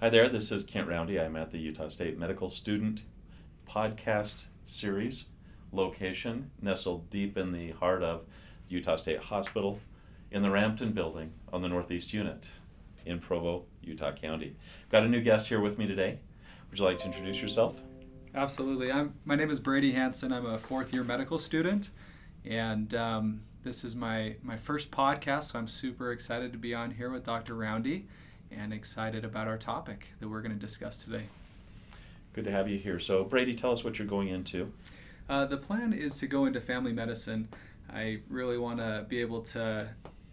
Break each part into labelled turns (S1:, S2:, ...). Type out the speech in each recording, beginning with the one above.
S1: Hi there, this is Kent Roundy. I'm at the Utah State Medical Student Podcast Series location, nestled deep in the heart of Utah State Hospital in the Rampton building on the Northeast Unit in Provo, Utah County. Got a new guest here with me today. Would you like to introduce yourself?
S2: Absolutely. I'm, my name is Brady Hanson. I'm a fourth year medical student, and um, this is my, my first podcast, so I'm super excited to be on here with Dr. Roundy and excited about our topic that we're going to discuss today.
S1: Good to have you here. So, Brady, tell us what you're going into.
S2: Uh, the plan is to go into family medicine. I really want to be able to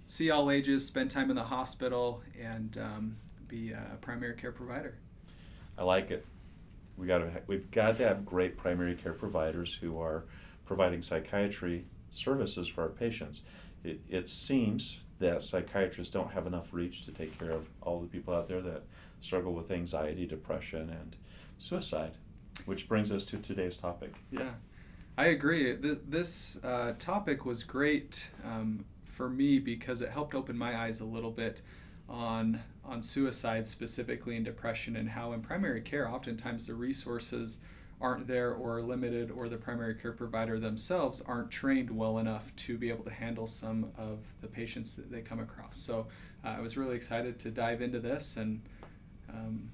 S2: see all ages, spend time in the hospital, and um, be a primary care provider.
S1: I like it. We got to we've got to have great primary care providers who are providing psychiatry services for our patients. It, it seems that psychiatrists don't have enough reach to take care of all the people out there that struggle with anxiety, depression, and suicide, which brings us to today's topic.
S2: Yeah, I agree. This uh, topic was great um, for me because it helped open my eyes a little bit on on suicide specifically and depression and how in primary care oftentimes the resources aren't there or are limited or the primary care provider themselves aren't trained well enough to be able to handle some of the patients that they come across. So uh, i was really excited to dive into this and um,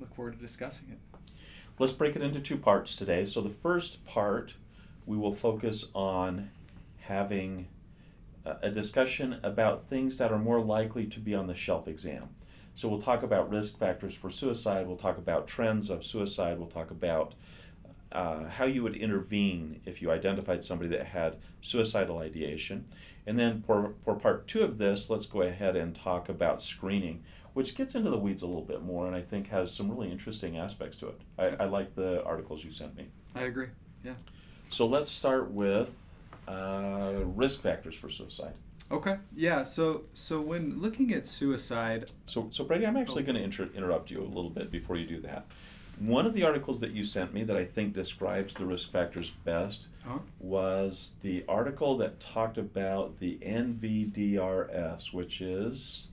S2: look forward to discussing it.
S1: Let's break it into two parts today. So the first part we will focus on having a discussion about things that are more likely to be on the shelf exam. So we'll talk about risk factors for suicide, we'll talk about trends of suicide, we'll talk about uh, how you would intervene if you identified somebody that had suicidal ideation. And then for, for part two of this, let's go ahead and talk about screening, which gets into the weeds a little bit more and I think has some really interesting aspects to it. I, I like the articles you sent me.
S2: I agree, yeah.
S1: So let's start with uh, risk factors for suicide.
S2: Okay. Yeah. So so when looking at suicide.
S1: So so Brady, I'm actually oh. going to inter- interrupt you a little bit before you do that. One of the articles that you sent me that I think describes the risk factors best uh-huh. was the article that talked about the NVDRS, which is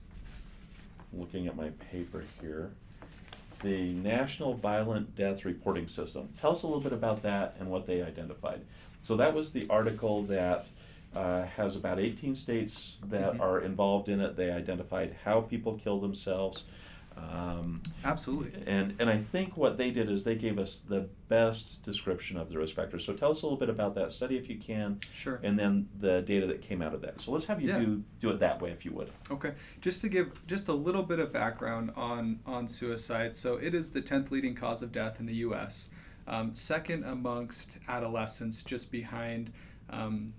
S1: looking at my paper here, the National Violent Death Reporting System. Tell us a little bit about that and what they identified. So that was the article that uh, has about 18 states that mm-hmm. are involved in it. They identified how people kill themselves.
S2: Um, Absolutely.
S1: And and I think what they did is they gave us the best description of the risk factors. So tell us a little bit about that study if you can.
S2: Sure.
S1: And then the data that came out of that. So let's have you yeah. do do it that way if you would.
S2: Okay. Just to give just a little bit of background on on suicide. So it is the 10th leading cause of death in the U.S. Um, second amongst adolescents, just behind um,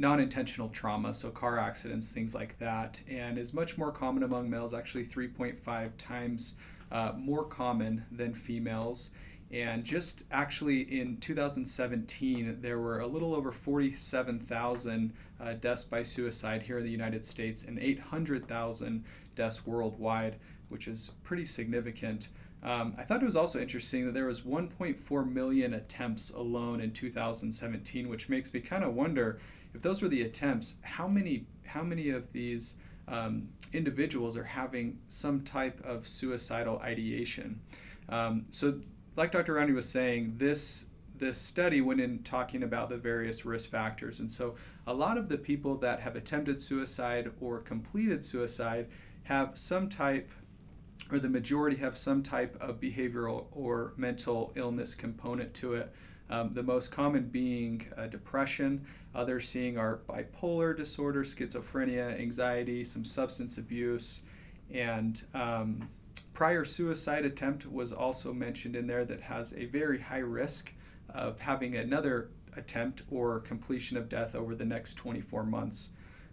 S2: non intentional trauma, so car accidents, things like that, and is much more common among males, actually 3.5 times uh, more common than females. And just actually in 2017, there were a little over 47,000 uh, deaths by suicide here in the United States and 800,000 deaths worldwide, which is pretty significant. Um, I thought it was also interesting that there was 1.4 million attempts alone in 2017, which makes me kind of wonder if those were the attempts, how many how many of these um, individuals are having some type of suicidal ideation? Um, so, like Dr. Roundy was saying, this this study went in talking about the various risk factors, and so a lot of the people that have attempted suicide or completed suicide have some type or the majority have some type of behavioral or mental illness component to it. Um, the most common being uh, depression. Others seeing are bipolar disorder, schizophrenia, anxiety, some substance abuse, and um, prior suicide attempt was also mentioned in there that has a very high risk of having another attempt or completion of death over the next 24 months.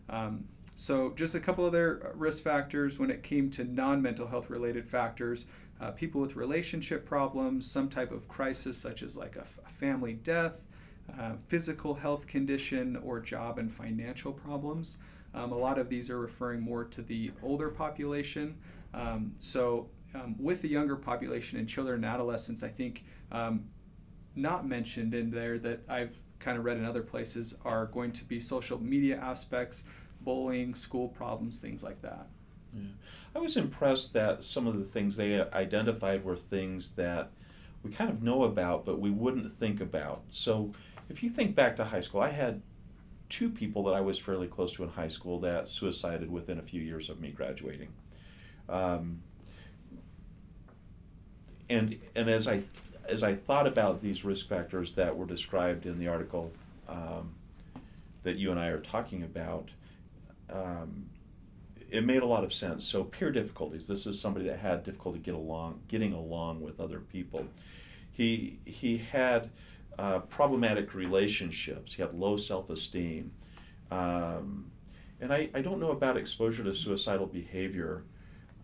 S2: Um, so, just a couple other risk factors when it came to non mental health related factors. Uh, people with relationship problems, some type of crisis, such as like a, f- a family death, uh, physical health condition, or job and financial problems. Um, a lot of these are referring more to the older population. Um, so, um, with the younger population and children and adolescents, I think um, not mentioned in there that I've kind of read in other places are going to be social media aspects bullying, school problems, things like that.
S1: I was impressed that some of the things they identified were things that we kind of know about, but we wouldn't think about. So, if you think back to high school, I had two people that I was fairly close to in high school that suicided within a few years of me graduating. Um, and and as I as I thought about these risk factors that were described in the article um, that you and I are talking about, um, it made a lot of sense. So peer difficulties. This is somebody that had difficulty get along, getting along with other people. He he had uh, problematic relationships. He had low self esteem. Um, and I, I don't know about exposure to suicidal behavior,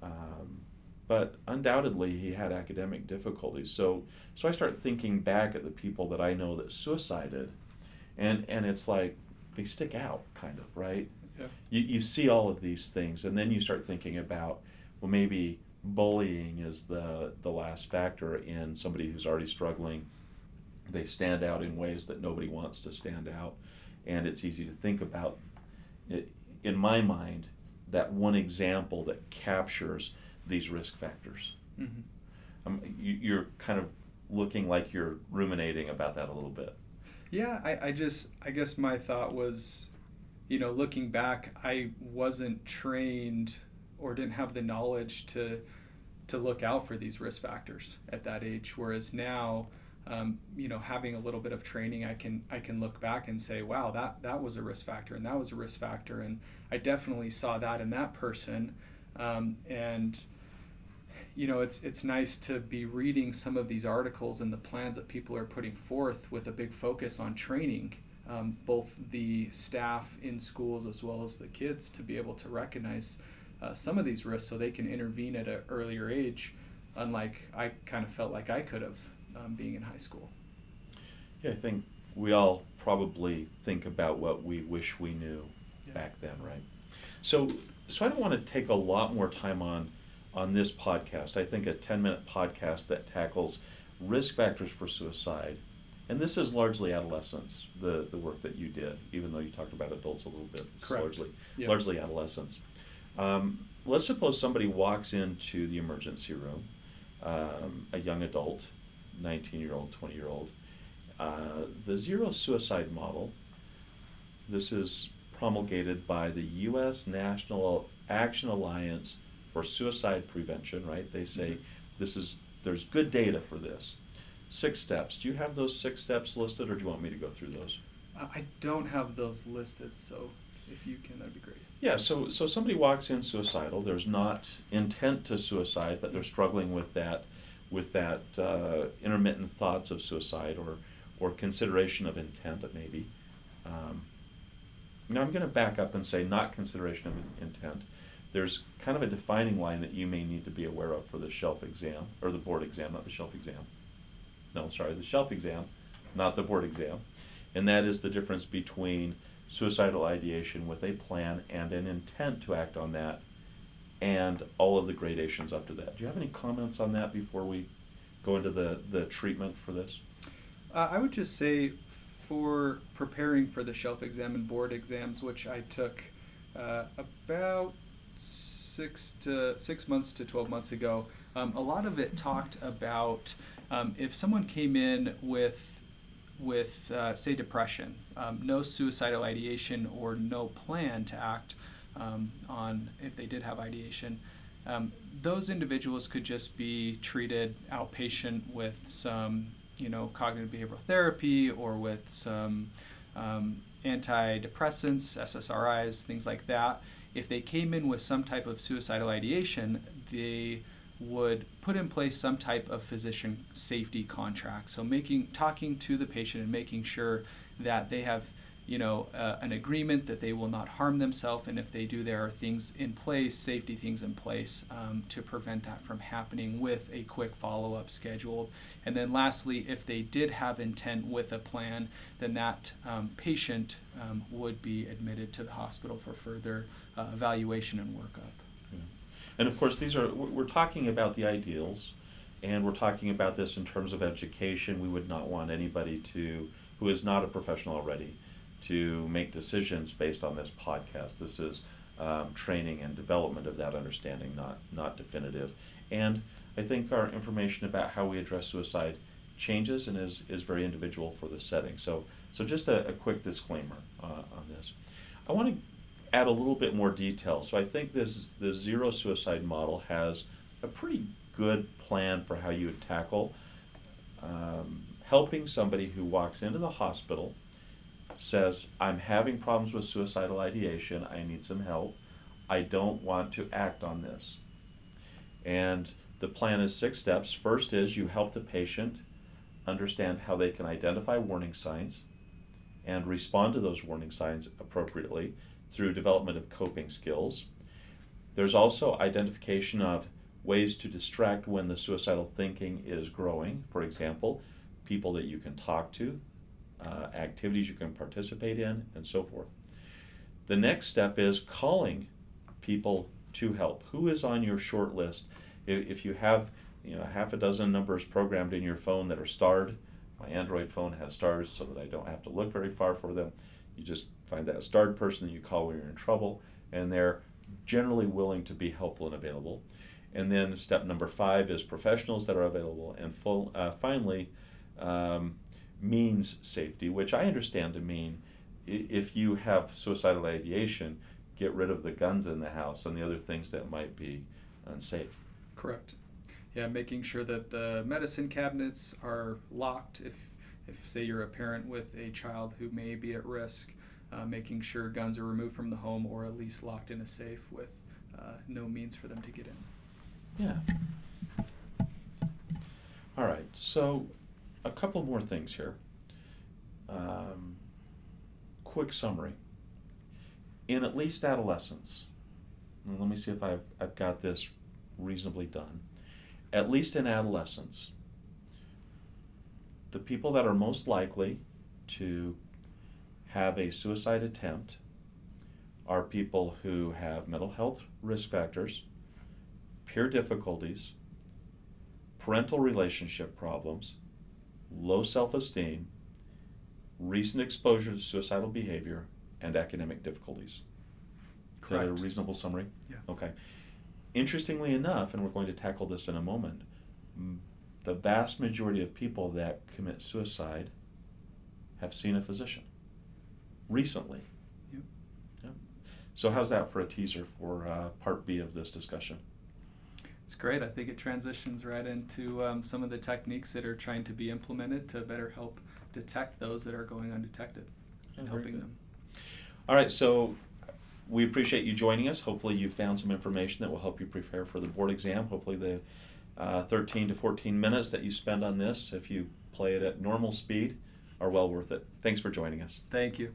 S1: um, but undoubtedly he had academic difficulties. So, so I start thinking back at the people that I know that suicided, and, and it's like they stick out, kind of, right?
S2: Yeah.
S1: You, you see all of these things, and then you start thinking about, well, maybe bullying is the, the last factor in somebody who's already struggling they stand out in ways that nobody wants to stand out. And it's easy to think about, it, in my mind, that one example that captures these risk factors. Mm-hmm. Um, you, you're kind of looking like you're ruminating about that a little bit.
S2: Yeah, I, I just, I guess my thought was, you know, looking back, I wasn't trained or didn't have the knowledge to to look out for these risk factors at that age. Whereas now, um, you know having a little bit of training i can i can look back and say wow that that was a risk factor and that was a risk factor. And i definitely saw that in that person. Um, and you know it's it's nice to be reading some of these articles and the plans that people are putting forth with a big focus on training um, both the staff in schools as well as the kids to be able to recognize uh, some of these risks so they can intervene at an earlier age unlike i kind of felt like i could have um, being in high school.
S1: Yeah, I think we all probably think about what we wish we knew yeah. back then, right? So, so I don't want to take a lot more time on on this podcast. I think a ten minute podcast that tackles risk factors for suicide, and this is largely adolescents. The the work that you did, even though you talked about adults a little bit,
S2: Correct.
S1: largely largely adolescents. Um, let's suppose somebody walks into the emergency room, um, a young adult, 19 year old, 20 year old. Uh, the zero suicide model, this is promulgated by the U.S. National Action Alliance for Suicide Prevention, right? They say mm-hmm. this is, there's good data for this. Six steps. Do you have those six steps listed or do you want me to go through those?
S2: I don't have those listed, so if you can, that'd be great.
S1: Yeah, so so somebody walks in suicidal. There's not intent to suicide, but they're struggling with that with that uh, intermittent thoughts of suicide or, or consideration of intent, maybe. Um, now, I'm going to back up and say not consideration of intent. There's kind of a defining line that you may need to be aware of for the shelf exam, or the board exam, not the shelf exam. No, sorry, the shelf exam, not the board exam. And that is the difference between suicidal ideation with a plan and an intent to act on that and all of the gradations up to that. Do you have any comments on that before we go into the, the treatment for this?
S2: Uh, I would just say for preparing for the shelf exam and board exams, which I took uh, about six to six months to 12 months ago, um, a lot of it talked about um, if someone came in with with uh, say depression, um, no suicidal ideation or no plan to act um, on if they did have ideation. Um, those individuals could just be treated outpatient with some, you know, cognitive behavioral therapy or with some um, antidepressants, SSRIs, things like that. If they came in with some type of suicidal ideation, they would put in place some type of physician safety contract. So making talking to the patient and making sure that they have you know, uh, an agreement that they will not harm themselves, and if they do, there are things in place, safety things in place um, to prevent that from happening with a quick follow up scheduled. And then, lastly, if they did have intent with a plan, then that um, patient um, would be admitted to the hospital for further uh, evaluation and workup.
S1: And of course, these are we're talking about the ideals, and we're talking about this in terms of education. We would not want anybody to who is not a professional already to make decisions based on this podcast. This is um, training and development of that understanding, not not definitive. And I think our information about how we address suicide changes and is, is very individual for the setting. So so just a, a quick disclaimer uh, on this. I want to add a little bit more detail. So I think this the zero suicide model has a pretty good plan for how you would tackle um, helping somebody who walks into the hospital says, I'm having problems with suicidal ideation, I need some help, I don't want to act on this. And the plan is six steps. First is you help the patient understand how they can identify warning signs and respond to those warning signs appropriately through development of coping skills. There's also identification of ways to distract when the suicidal thinking is growing. For example, people that you can talk to, uh, activities you can participate in, and so forth. The next step is calling people to help. Who is on your short list? If, you have you know half a dozen numbers programmed in your phone that are starred, my Android phone has stars so that I don't have to look very far for them. You just find that starred person that you call when you're in trouble, and they're generally willing to be helpful and available. And then step number five is professionals that are available. And full, uh, finally, um, means safety, which I understand to mean if you have suicidal ideation, get rid of the guns in the house and the other things that might be unsafe.
S2: Correct. Yeah, making sure that the medicine cabinets are locked if, if say you're a parent with a child who may be at risk, uh, making sure guns are removed from the home or at least locked in a safe with uh, no means for them to get in.
S1: Yeah. All right, so a couple more things here. Um, quick summary. In at least adolescence, let me see if I've, I've got this reasonably done. At least in adolescence, the people that are most likely to have a suicide attempt are people who have mental health risk factors peer difficulties, parental relationship problems, low self esteem, recent exposure to suicidal behavior, and academic difficulties. Correct. Is that a reasonable summary?
S2: Yeah.
S1: Okay. Interestingly enough, and we're going to tackle this in a moment, the vast majority of people that commit suicide have seen a physician recently.
S2: Yep.
S1: Yep. So, how's that for a teaser for uh, part B of this discussion?
S2: It's great. I think it transitions right into um, some of the techniques that are trying to be implemented to better help detect those that are going undetected and oh, helping them.
S1: All right, so we appreciate you joining us. Hopefully, you found some information that will help you prepare for the board exam. Hopefully, the uh, 13 to 14 minutes that you spend on this, if you play it at normal speed, are well worth it. Thanks for joining us.
S2: Thank you.